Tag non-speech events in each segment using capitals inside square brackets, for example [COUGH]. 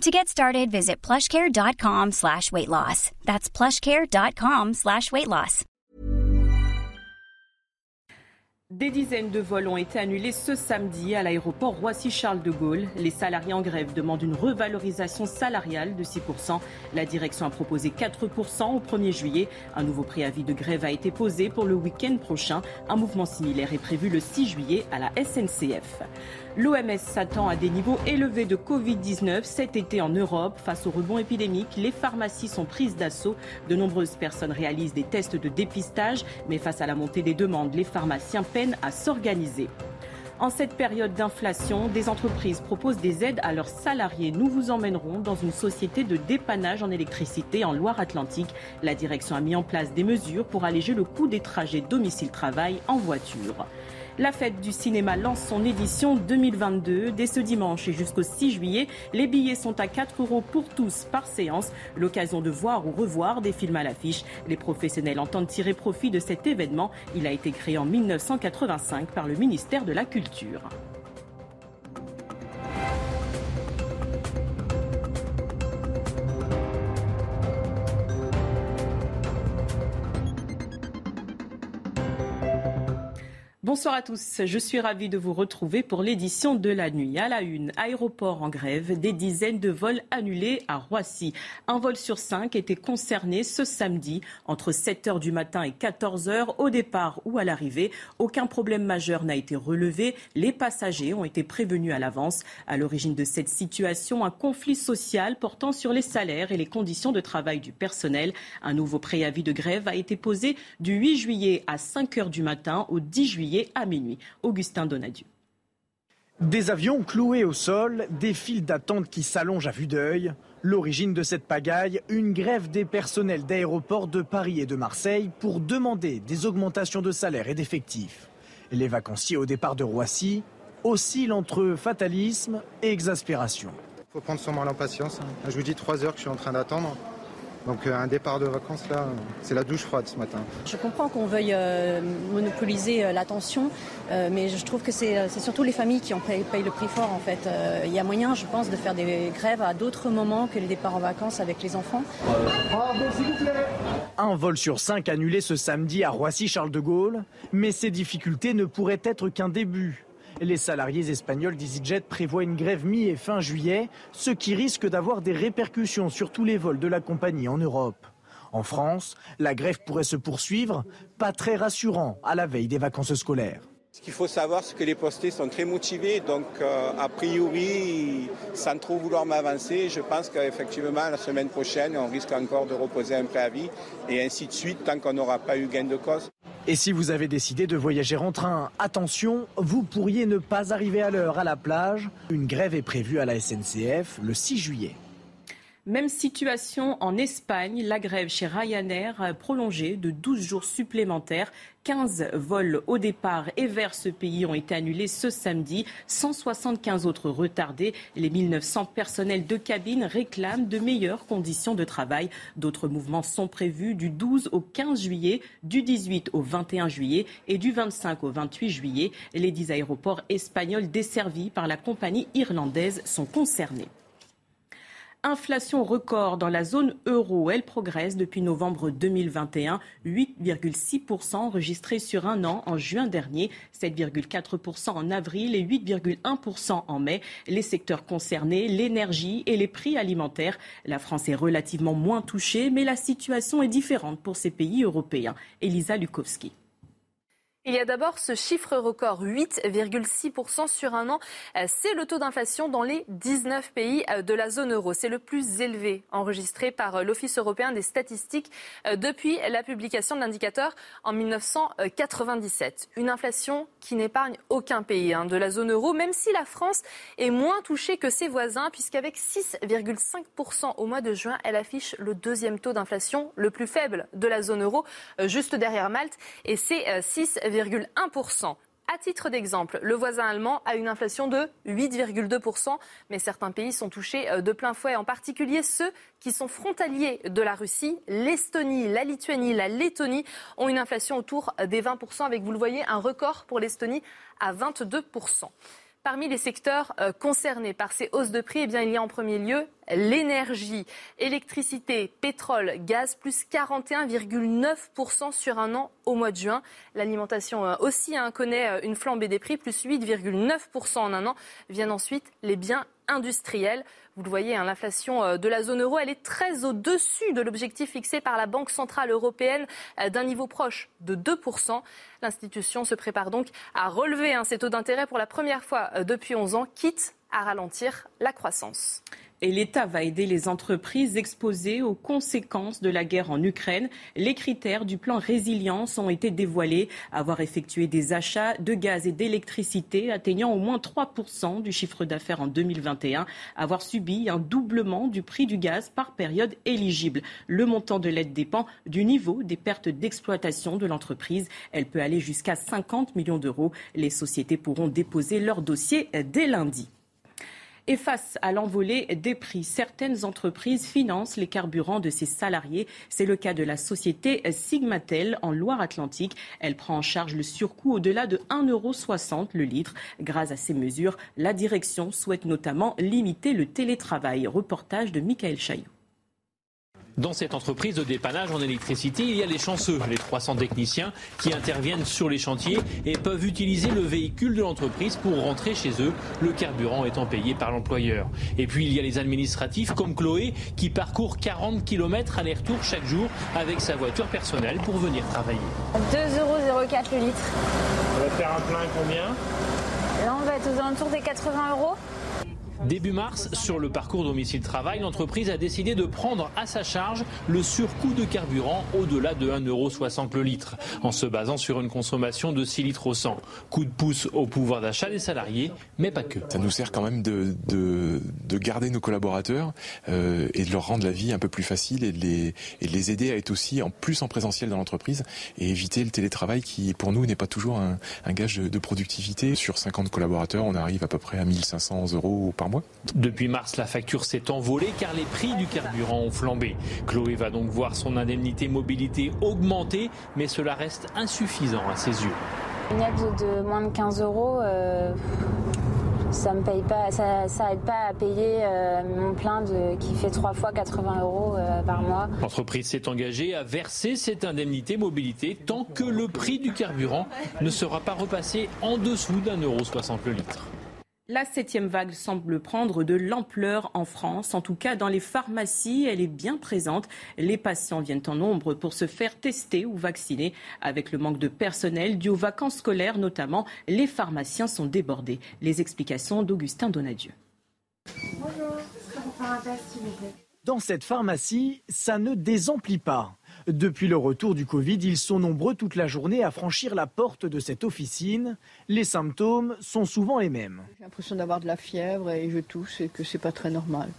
To get started, visit plushcare.com slash weight loss. That's plushcare.com slash weight loss. Des dizaines de vols ont été annulés ce samedi à l'aéroport Roissy-Charles de Gaulle. Les salariés en grève demandent une revalorisation salariale de 6%. La direction a proposé 4% au 1er juillet. Un nouveau préavis de grève a été posé pour le week-end prochain. Un mouvement similaire est prévu le 6 juillet à la SNCF. L'OMS s'attend à des niveaux élevés de Covid-19 cet été en Europe. Face au rebond épidémique, les pharmacies sont prises d'assaut. De nombreuses personnes réalisent des tests de dépistage, mais face à la montée des demandes, les pharmaciens peinent à s'organiser. En cette période d'inflation, des entreprises proposent des aides à leurs salariés. Nous vous emmènerons dans une société de dépannage en électricité en Loire-Atlantique. La direction a mis en place des mesures pour alléger le coût des trajets domicile-travail en voiture. La fête du cinéma lance son édition 2022. Dès ce dimanche et jusqu'au 6 juillet, les billets sont à 4 euros pour tous par séance. L'occasion de voir ou revoir des films à l'affiche. Les professionnels entendent tirer profit de cet événement. Il a été créé en 1985 par le ministère de la Culture. Bonsoir à tous, je suis ravie de vous retrouver pour l'édition de la nuit. À la une, aéroport en grève, des dizaines de vols annulés à Roissy. Un vol sur cinq était concerné ce samedi entre 7h du matin et 14h au départ ou à l'arrivée. Aucun problème majeur n'a été relevé. Les passagers ont été prévenus à l'avance. À l'origine de cette situation, un conflit social portant sur les salaires et les conditions de travail du personnel. Un nouveau préavis de grève a été posé du 8 juillet à 5h du matin au 10 juillet à minuit. Augustin Donadieu. Des avions cloués au sol, des files d'attente qui s'allongent à vue d'œil. L'origine de cette pagaille, une grève des personnels d'aéroports de Paris et de Marseille pour demander des augmentations de salaire et d'effectifs. Les vacanciers au départ de Roissy oscillent entre fatalisme et exaspération. Il faut prendre son mal en patience. Hein. Je vous dis trois heures que je suis en train d'attendre. Donc euh, un départ de vacances là, c'est la douche froide ce matin. Je comprends qu'on veuille euh, monopoliser euh, l'attention, mais je trouve que c'est surtout les familles qui en payent, le prix fort en fait. Il y a moyen, je pense, de faire des grèves à d'autres moments que les départs en vacances avec les enfants. Un vol sur cinq annulé ce samedi à Roissy-Charles de Gaulle, mais ces difficultés ne pourraient être qu'un début. Les salariés espagnols d'EasyJet prévoient une grève mi et fin juillet, ce qui risque d'avoir des répercussions sur tous les vols de la compagnie en Europe. En France, la grève pourrait se poursuivre, pas très rassurant à la veille des vacances scolaires. Ce qu'il faut savoir, c'est que les postés sont très motivés, donc euh, a priori, sans trop vouloir m'avancer, je pense qu'effectivement, la semaine prochaine, on risque encore de reposer un préavis, et ainsi de suite, tant qu'on n'aura pas eu gain de cause. Et si vous avez décidé de voyager en train, attention, vous pourriez ne pas arriver à l'heure à la plage. Une grève est prévue à la SNCF le 6 juillet. Même situation en Espagne. La grève chez Ryanair prolongée de 12 jours supplémentaires. 15 vols au départ et vers ce pays ont été annulés ce samedi. 175 autres retardés. Les 1900 personnels de cabine réclament de meilleures conditions de travail. D'autres mouvements sont prévus du 12 au 15 juillet, du 18 au 21 juillet et du 25 au 28 juillet. Les 10 aéroports espagnols desservis par la compagnie irlandaise sont concernés. Inflation record dans la zone euro. Elle progresse depuis novembre 2021. 8,6% enregistré sur un an en juin dernier, 7,4% en avril et 8,1% en mai. Les secteurs concernés, l'énergie et les prix alimentaires. La France est relativement moins touchée, mais la situation est différente pour ces pays européens. Elisa Lukowski. Il y a d'abord ce chiffre record, 8,6% sur un an. Euh, c'est le taux d'inflation dans les 19 pays euh, de la zone euro. C'est le plus élevé enregistré par euh, l'Office européen des statistiques depuis la publication de l'indicateur en 1997. Une inflation qui n'épargne aucun pays hein, de la zone euro, même si la France est moins touchée que ses voisins, puisqu'avec 6,5% au mois de juin, elle affiche le deuxième taux d'inflation le plus faible de la zone euro, juste derrière Malte, et c'est 6, à titre d'exemple, le voisin allemand a une inflation de 8,2%, mais certains pays sont touchés euh, de plein fouet, en particulier ceux qui sont frontaliers de la Russie. L'Estonie, la Lituanie, la Lettonie ont une inflation autour des 20%, avec, vous le voyez, un record pour l'Estonie à 22%. Parmi les secteurs euh, concernés par ces hausses de prix, eh bien, il y a en premier lieu l'énergie, électricité, pétrole, gaz, plus 41,9% sur un an au mois de juin. L'alimentation euh, aussi hein, connaît euh, une flambée des prix, plus 8,9% en un an. Viennent ensuite les biens industriels. Vous le voyez, hein, l'inflation euh, de la zone euro, elle est très au-dessus de l'objectif fixé par la Banque centrale européenne d'un niveau proche de 2%. L'institution se prépare donc à relever hein, taux d'intérêt pour la première fois depuis 11 ans, quitte à ralentir la croissance. Et l'État va aider les entreprises exposées aux conséquences de la guerre en Ukraine. Les critères du plan résilience ont été dévoilés. Avoir effectué des achats de gaz et d'électricité atteignant au moins 3% du chiffre d'affaires en 2021. Avoir subi un doublement du prix du gaz par période éligible. Le montant de l'aide dépend du niveau des pertes d'exploitation de l'entreprise. Elle peut aller jusqu'à 50 millions d'euros. Les sociétés pourront déposer leur dossier dès lundi. Et face à l'envolée des prix, certaines entreprises financent les carburants de ses salariés. C'est le cas de la société Sigmatel en Loire-Atlantique. Elle prend en charge le surcoût au-delà de 1,60 euro le litre. Grâce à ces mesures, la direction souhaite notamment limiter le télétravail. Reportage de Michael Chaillot. Dans cette entreprise de dépannage en électricité, il y a les chanceux, les 300 techniciens qui interviennent sur les chantiers et peuvent utiliser le véhicule de l'entreprise pour rentrer chez eux, le carburant étant payé par l'employeur. Et puis il y a les administratifs comme Chloé qui parcourt 40 km aller-retour chaque jour avec sa voiture personnelle pour venir travailler. 2,04 euros le litre. On va faire un plein combien? Là on va être aux alentours des 80 euros. Début mars, sur le parcours domicile-travail, l'entreprise a décidé de prendre à sa charge le surcoût de carburant au-delà de 1,60€ le litre, en se basant sur une consommation de 6 litres au 100. Coup de pouce au pouvoir d'achat des salariés, mais pas que. Ça nous sert quand même de, de, garder nos collaborateurs euh, et de leur rendre la vie un peu plus facile et de, les, et de les aider à être aussi en plus en présentiel dans l'entreprise et éviter le télétravail qui, pour nous, n'est pas toujours un, gage de, de productivité. Sur 50 collaborateurs, on arrive à peu près à 1500 euros par mois depuis mars, la facture s'est envolée car les prix du carburant ont flambé. Chloé va donc voir son indemnité mobilité augmenter, mais cela reste insuffisant à ses yeux. Une aide de moins de 15 euros, euh, ça me paye pas, ça, aide pas à payer euh, mon plein de, qui fait trois fois 80 euros euh, par mois. L'entreprise s'est engagée à verser cette indemnité mobilité tant que le prix du carburant ne sera pas repassé en dessous d'un euro 60 le litre. La septième vague semble prendre de l'ampleur en France. En tout cas, dans les pharmacies, elle est bien présente. Les patients viennent en nombre pour se faire tester ou vacciner. Avec le manque de personnel dû aux vacances scolaires notamment, les pharmaciens sont débordés. Les explications d'Augustin Donadieu. Bonjour, Dans cette pharmacie, ça ne désemplit pas. Depuis le retour du Covid, ils sont nombreux toute la journée à franchir la porte de cette officine. Les symptômes sont souvent les mêmes. J'ai l'impression d'avoir de la fièvre et je tousse et que c'est pas très normal.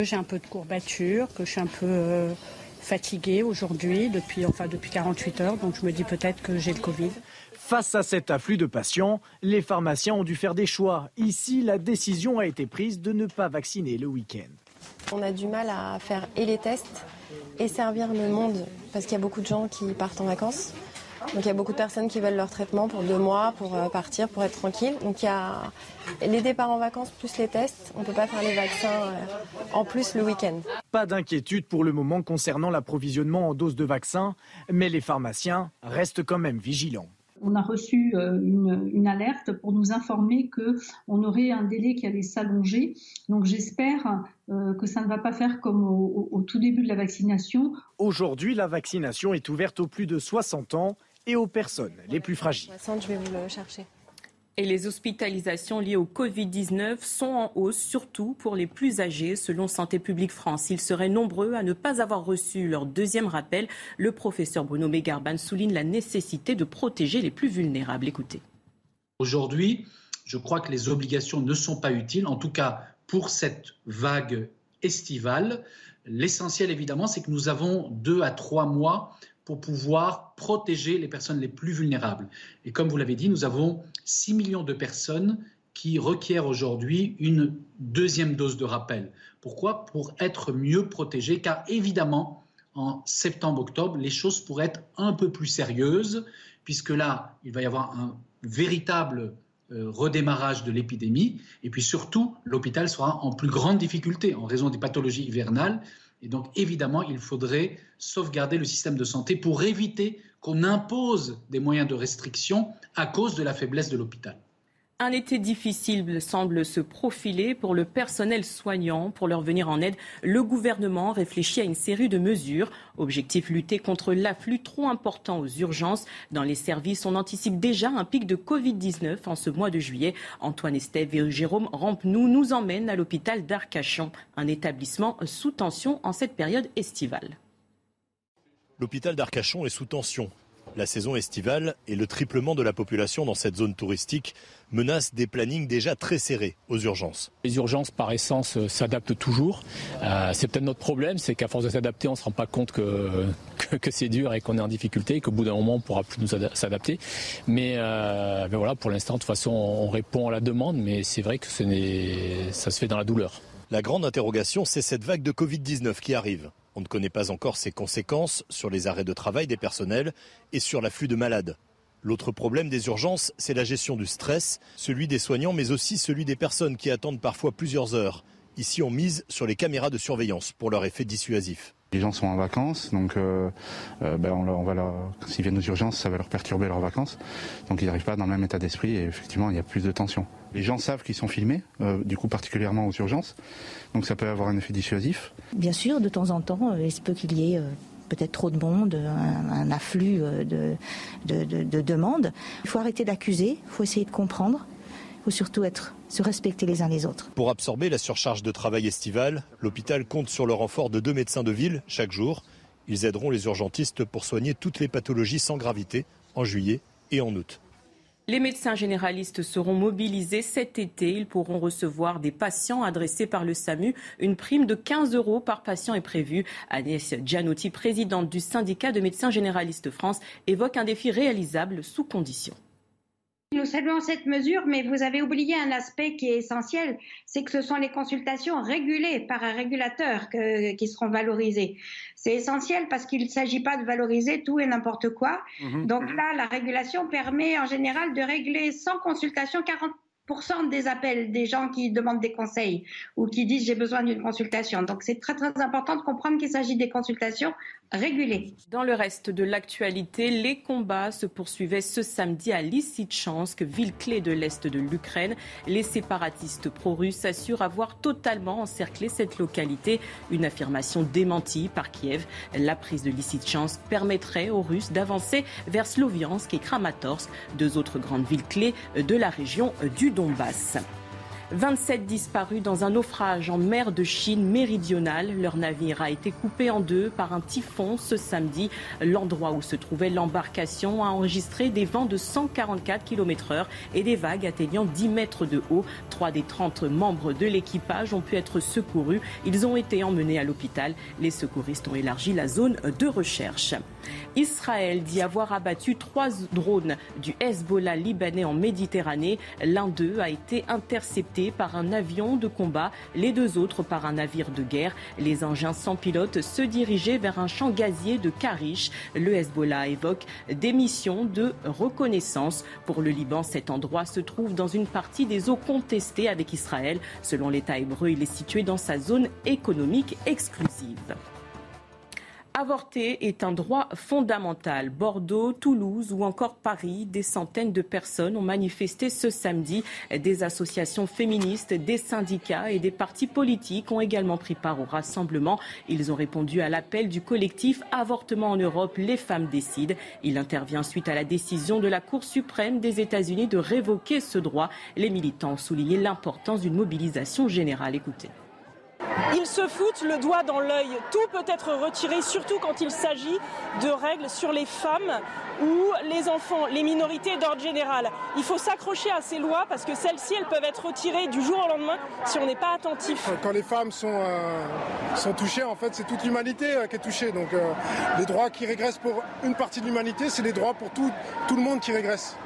J'ai un peu de courbature, que je suis un peu euh, fatiguée aujourd'hui, depuis, enfin, depuis 48 heures, donc je me dis peut-être que j'ai le Covid. Face à cet afflux de patients, les pharmaciens ont dû faire des choix. Ici, la décision a été prise de ne pas vacciner le week-end. On a du mal à faire et les tests et servir le monde parce qu'il y a beaucoup de gens qui partent en vacances. Donc il y a beaucoup de personnes qui veulent leur traitement pour deux mois, pour euh, partir, pour être tranquille. Donc il y a les départs en vacances plus les tests. On ne peut pas faire les vaccins euh, en plus le week-end. Pas d'inquiétude pour le moment concernant l'approvisionnement en doses de vaccins, mais les pharmaciens restent quand même vigilants on a reçu euh, une, alerte pour nous informer qu'on aurait un délai qui allait s'allonger. Donc j'espère euh, que ça ne va pas faire comme au, au tout début de la vaccination. Aujourd'hui, la vaccination est ouverte aux plus de 60 ans et aux personnes les plus fragiles. Je vais vous le chercher. Et les hospitalisations liées au Covid-19 sont en hausse, surtout pour les plus âgés, selon Santé publique France. Ils seraient nombreux à ne pas avoir reçu leur deuxième rappel. Le professeur Bruno Mégarban souligne la nécessité de protéger les plus vulnérables. Écoutez. Aujourd'hui, je crois que les obligations ne sont pas utiles, en tout cas pour cette vague estivale. L'essentiel, évidemment, c'est que nous avons deux à trois mois pour pouvoir protéger les personnes les plus vulnérables. Et comme vous l'avez dit, nous avons 6 millions de personnes qui requièrent aujourd'hui une deuxième dose de rappel. Pourquoi? Pour être mieux protégées, car évidemment, en septembre-octobre, les choses pourraient être un peu plus sérieuses, puisque là, il va y avoir un véritable euh, redémarrage de l'épidémie, et puis surtout, l'hôpital sera en plus grande difficulté en raison des pathologies hivernales et donc, évidemment, il faudrait sauvegarder le système de santé pour éviter qu'on impose des moyens de restriction à cause de la faiblesse de l'hôpital. Un été difficile semble se profiler pour le personnel soignant. Pour leur venir en aide, le gouvernement réfléchit à une série de mesures. Objectif lutter contre l'afflux trop important aux urgences. Dans les services, on anticipe déjà un pic de Covid-19 en ce mois de juillet. Antoine Estève et Jérôme Rampenou nous emmènent à l'hôpital d'Arcachon, un établissement sous tension en cette période estivale. L'hôpital d'Arcachon est sous tension. La saison estivale et le triplement de la population dans cette zone touristique menacent des plannings déjà très serrés aux urgences. Les urgences, par essence, euh, s'adaptent toujours. Euh, c'est peut-être notre problème, c'est qu'à force de s'adapter, on ne se rend pas compte [LAUGHS] que, que, c'est dur et qu'on est en difficulté et qu'au bout d'un moment, on ne pourra plus nous s'adapter. Mais, euh, voilà, pour l'instant, de toute façon, on répond à la demande, mais c'est vrai que ce ça se fait dans la douleur. La grande interrogation, c'est cette vague de Covid-19 qui arrive. On ne connaît pas encore ses conséquences sur les arrêts de travail des personnels et sur l'afflux de malades. L'autre problème des urgences, c'est la gestion du stress, celui des soignants, mais aussi celui des personnes qui attendent parfois plusieurs heures. Ici, on mise sur les caméras de surveillance pour leur effet dissuasif. Les gens sont en vacances, donc euh, euh, ben on, va s'ils viennent aux urgences, ça va leur perturber leurs vacances. Donc ils n'arrivent pas dans le même état d'esprit et effectivement il y a plus de tension. Les gens savent qu'ils sont filmés, euh, du coup particulièrement aux urgences, donc ça peut avoir un effet dissuasif. Bien sûr, de temps en temps, il se peut qu'il y ait peut-être trop de monde, un, afflux de, de demandes. Il faut arrêter d'accuser, il faut essayer de comprendre faut surtout être, se respecter les uns les autres. Pour absorber la surcharge de travail estivale, l'hôpital compte sur le renfort de deux médecins de ville chaque jour. Ils aideront les urgentistes pour soigner toutes les pathologies sans gravité en juillet et en août. Les médecins généralistes seront mobilisés cet été. Ils pourront recevoir des patients adressés par le SAMU. Une prime de 15 euros par patient est prévue. Agnès Gianotti, présidente du syndicat de médecins généralistes France, évoque un défi réalisable sous conditions. Nous saluons cette mesure, mais vous avez oublié un aspect qui est essentiel, c'est que ce sont les consultations régulées par un régulateur qui seront valorisées. C'est essentiel parce qu'il ne s'agit pas de valoriser tout et n'importe quoi. Mhm. Donc là, la régulation permet en général de régler sans consultation 40% des appels des gens qui demandent des conseils ou qui disent j'ai besoin d'une consultation. Donc c'est très très important de comprendre qu'il s'agit des consultations Dans le reste de l'actualité, les combats se poursuivaient ce samedi à Lysychansk, ville clé de l'est de l'Ukraine. Les séparatistes pro-russes assurent avoir totalement encerclé cette localité, une affirmation démentie par Kiev. La prise de Lysychansk permettrait aux Russes d'avancer vers Sloviansk et Kramatorsk, deux autres grandes villes clés de la région du 27 disparus dans un naufrage en mer de Chine méridionale. Leur navire a été coupé en deux par un typhon ce samedi. L'endroit où se trouvait l'embarcation a enregistré des vents de 144 km heure et des vagues atteignant 10 mètres de haut. Trois des 30 membres de l'équipage ont pu être secourus. Ils ont été emmenés à l'hôpital. Les secouristes ont élargi la zone de recherche. Israël dit avoir abattu trois drones du Hezbollah libanais en Méditerranée. L'un d'eux a été intercepté par un avion de combat, les deux autres par un navire de guerre. Les engins sans pilote se dirigeaient vers un champ gazier de Karish. Le Hezbollah évoque des missions de reconnaissance. Pour le Liban, cet endroit se trouve dans une partie des eaux contestées avec Israël. Selon l'État hébreu, il est situé dans sa zone économique exclusive. Avorter est un droit fondamental. Bordeaux, Toulouse ou encore Paris, des centaines de personnes ont manifesté ce samedi. Des associations féministes, des syndicats et des partis politiques ont également pris part au rassemblement. Ils ont répondu à l'appel du collectif Avortement en Europe, les femmes décident. Il intervient suite à la décision de la Cour suprême des États-Unis de révoquer ce droit. Les militants ont souligné l'importance d'une mobilisation générale. Écoutez. Ils se foutent le doigt dans l'œil. Tout peut être retiré, surtout quand il s'agit de règles sur les femmes ou les enfants, les minorités d'ordre général. Il faut s'accrocher à ces lois parce que celles-ci, elles peuvent être retirées du jour au lendemain si on n'est pas attentif. Quand les femmes sont, euh, sont touchées, en fait, c'est toute l'humanité euh, qui est touchée. Donc euh, les droits qui régressent pour une partie de l'humanité, c'est les droits pour tout, tout le monde qui régresse.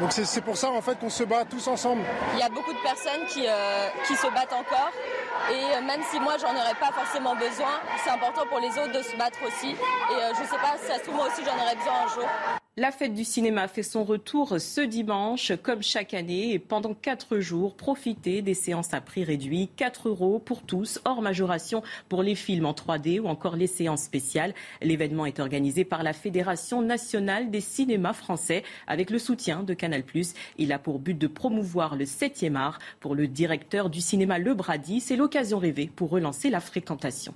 Donc c'est pour ça en fait qu'on se bat tous ensemble. Il y a beaucoup de personnes qui, qui se battent encore et même si moi j'en aurais pas forcément besoin, c'est important pour les autres de se battre aussi. Et je sais pas, si ça se trouve moi aussi j'en aurais besoin un jour. La fête du cinéma fait son retour ce dimanche, comme chaque année, et pendant quatre jours, profitez des séances à prix réduit, 4 euros pour tous, hors majoration pour les films en 3D ou encore les séances spéciales. L'événement est organisé par la Fédération nationale des cinémas français avec le soutien de Canal+. Il a pour but de promouvoir le 7e art. Pour le directeur du cinéma Le Brady, c'est l'occasion rêvée pour relancer la fréquentation.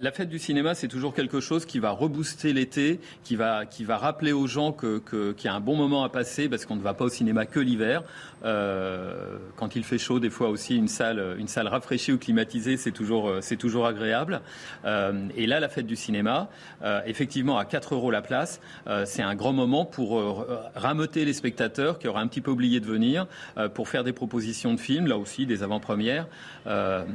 La fête du cinéma, c'est toujours quelque chose qui va rebooster l'été, qui va, qui va rappeler aux gens qu'il que, y a un bon moment à passer parce qu'on ne va pas au cinéma que l'hiver. Euh, quand il fait chaud, des fois aussi, une salle, une salle rafraîchie ou climatisée, c'est toujours, c'est toujours agréable. Euh, et là, la fête du cinéma, euh, effectivement, à 4 euros la place, euh, c'est un grand moment pour euh, rameuter les spectateurs qui auraient un petit peu oublié de venir, euh, pour faire des propositions de films, là aussi, des avant-premières.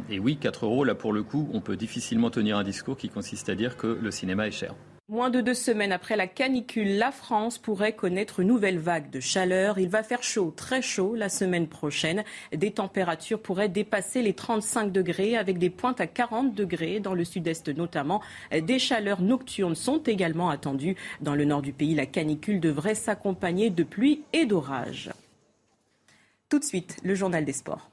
et oui, 4 euros, là, pour le coup, on peut difficilement tenir un discours qui consiste à dire que le cinéma est cher. Moins de deux semaines après la canicule, la France pourrait connaître une nouvelle vague de chaleur. Il va faire chaud, très chaud la semaine prochaine. Des températures pourraient dépasser les 35 degrés avec des pointes à 40 degrés dans le sud-est notamment. Des chaleurs nocturnes sont également attendues. Dans le nord du pays, la canicule devrait s'accompagner de pluie et d'orages. Tout de suite, le journal des sports.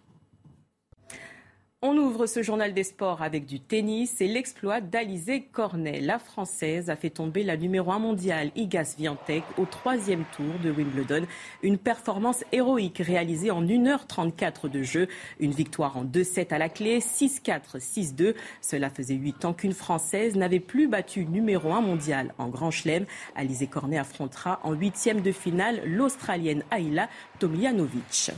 On ouvre ce journal des sports avec du tennis et l'exploit d'Alizé Cornet. La Française a fait tomber la numéro 1 mondiale Igas Viantec au troisième tour de Wimbledon. Une performance héroïque réalisée en 1h34 de jeu. Une victoire en 2-7 à la clé, 6-4, 6-2. Cela faisait 8 ans qu'une Française n'avait plus battu numéro 1 mondial en Grand Chelem. Alizé Cornet affrontera en huitième de finale l'Australienne Ayla Tomljanovic.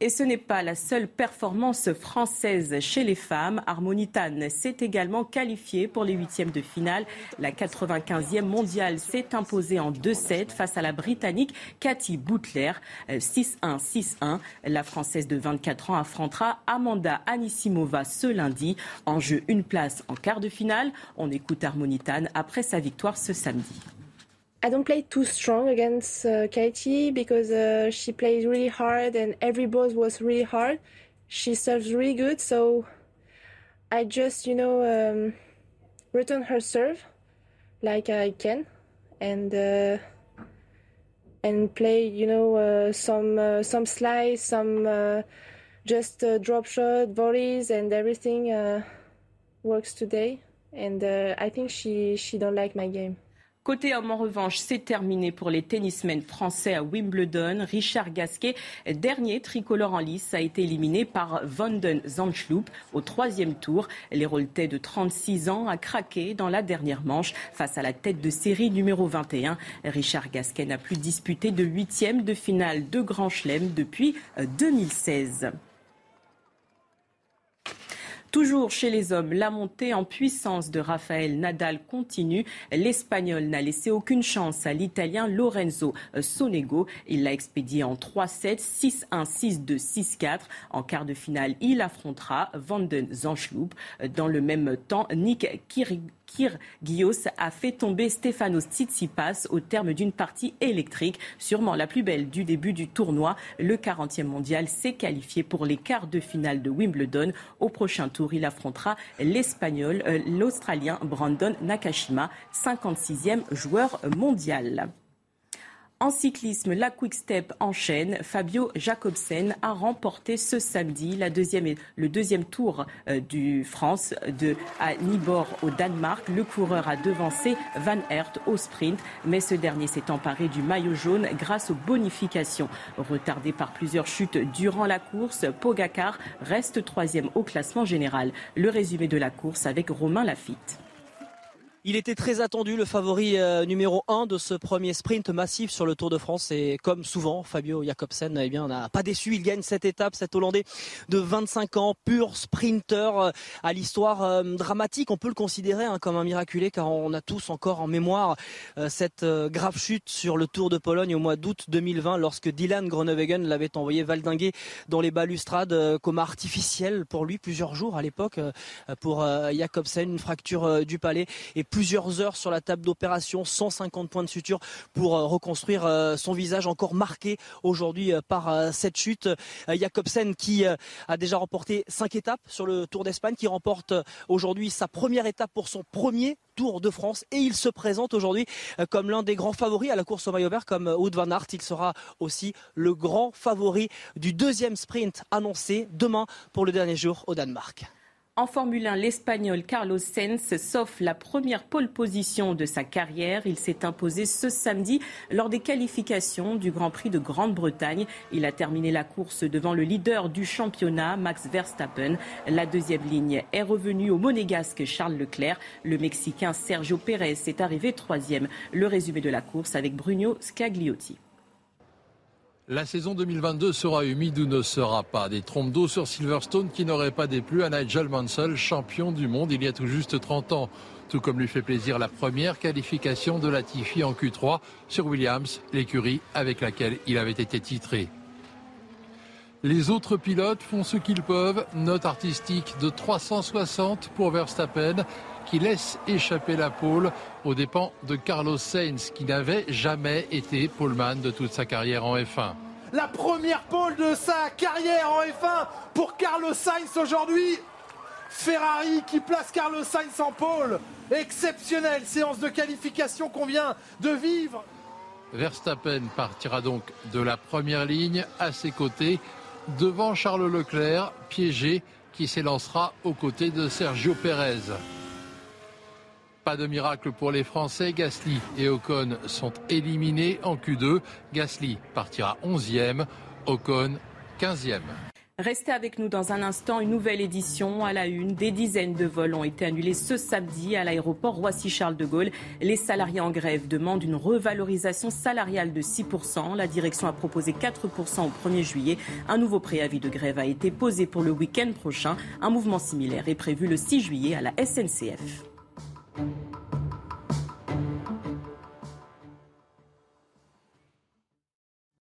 Et ce n'est pas la seule performance française chez les femmes. Harmonitane s'est également qualifiée pour les huitièmes de finale. La 95e mondiale s'est imposée en 2-7 face à la Britannique Cathy Boutler. 6-1, 6-1. La Française de 24 ans affrontera Amanda Anisimova ce lundi. En jeu, une place en quart de finale. On écoute Harmonitane après sa victoire ce samedi. I don't play too strong against uh, Katie because uh, she plays really hard and every ball was really hard. She serves really good, so I just, you know, um, return her serve like I can and uh, and play, you know, uh, some uh, some slice, some uh, just drop shot, volleys, and everything works today. And I think she she don't like my game. Côté homme, en revanche, c'est terminé pour les tennismen français à Wimbledon. Richard Gasquet, dernier tricolore en lice, a été éliminé par Vanden Zandschloop au troisième tour. L'Héraultais de 36 ans a craqué dans la dernière manche face à la tête de série numéro 21. Richard Gasquet n'a plus disputé de huitième de finale de Grand Chelem depuis 2016. Toujours chez les hommes, la montée en puissance de Rafael Nadal continue. L'Espagnol n'a laissé aucune chance à l'Italien Lorenzo Sonego. Il l'a expédié en 3-7, 6-1, 6-2, 6-4. En quart de finale, il affrontera Vanden Zanschloop. Dans le même temps, Nick Kyrgios a fait tomber Stefanos Tsitsipas au terme d'une partie électrique, sûrement la plus belle du début du tournoi. Le 40e mondial s'est qualifié pour les quarts de finale de Wimbledon. Au prochain tour, il affrontera l'Espagnol, euh, l'Australien Brandon Nakashima, 56e joueur mondial. En cyclisme, la Quick Step enchaîne. Fabio Jacobsen a remporté ce samedi le deuxième tour euh, du France de, à Nibor au Danemark. Le coureur a devancé Van Aert au sprint, mais ce dernier s'est emparé du maillot jaune grâce aux bonifications. Retardé par plusieurs chutes durant la course, Pogacar reste troisième au classement général. Le résumé de la course avec Romain Lafitte. Il était très attendu, le favori euh, numéro 1 de ce premier sprint massif sur le Tour de France. Et comme souvent, Fabio Jacobsen eh bien, n'a pas déçu. Il gagne cette étape, cet Hollandais de 25 ans, pur sprinter euh, à l'histoire euh, dramatique. On peut le considérer hein, comme un miraculé car on a tous encore en mémoire cette grave chute sur le Tour de Pologne au mois d'août 2020 lorsque Dylan Groenewegen l'avait envoyé valdinguer dans les balustrades, coma artificiel pour lui plusieurs jours à l'époque pour Jacobsen, une fracture du palais plusieurs heures sur la table d'opération, 150 points de suture pour euh, reconstruire euh, son visage encore marqué aujourd'hui euh, par cette chute. Jacobsen qui a déjà remporté cinq étapes sur le Tour d'Espagne, qui remporte aujourd'hui sa première étape pour son premier Tour de France et il se présente aujourd'hui comme l'un des grands favoris à la course au maillot vert comme Wout van Aert. Il sera aussi le grand favori du deuxième sprint annoncé demain pour le dernier jour au Danemark. En Formule 1, l'Espagnol Carlos Sainz sauf la première pole position de sa carrière. Il s'est imposé ce samedi lors des qualifications du Grand Prix de Grande-Bretagne. Il a terminé la course devant le leader du championnat, Max Verstappen. La deuxième ligne est revenue au monégasque Charles Leclerc. Le Mexicain Sergio Pérez est arrivé troisième. Le résumé de la course avec Bruno Scagliotti. La saison 2022 sera humide ou ne sera pas. Des trompes d'eau sur Silverstone qui n'auraient pas déplu à Nigel Mansell, champion du monde il y a tout juste 30 ans. Tout comme lui fait plaisir la première qualification de Latifi en Q3 sur Williams, l'écurie avec laquelle il avait été titré. Les autres pilotes font ce qu'ils peuvent. Note artistique de 360 pour Verstappen qui laisse échapper la pole aux dépens de Carlos Sainz qui n'avait jamais été poleman de toute sa carrière en F1. La première pole de sa carrière en F1 pour Carlos Sainz aujourd'hui. Ferrari qui place Carlos Sainz en pole. Exceptionnelle séance de qualification qu'on vient de vivre. Verstappen partira donc de la première ligne à ses côtés devant Charles Leclerc, piégé, qui s'élancera aux côtés de Sergio Pérez. Pas de miracle pour les Français. Gasly et Ocon sont éliminés en Q2. Gasly partira 11e, Ocon 15e. Restez avec nous dans un instant. Une nouvelle édition à la une. Des dizaines de vols ont été annulés ce samedi à l'aéroport Roissy-Charles de Gaulle. Les salariés en grève demandent une revalorisation salariale de 6%. La direction a proposé 4% au 1er juillet. Un nouveau préavis de grève a été posé pour le week-end prochain. Un mouvement similaire est prévu le 6 juillet à la SNCF. Thank you.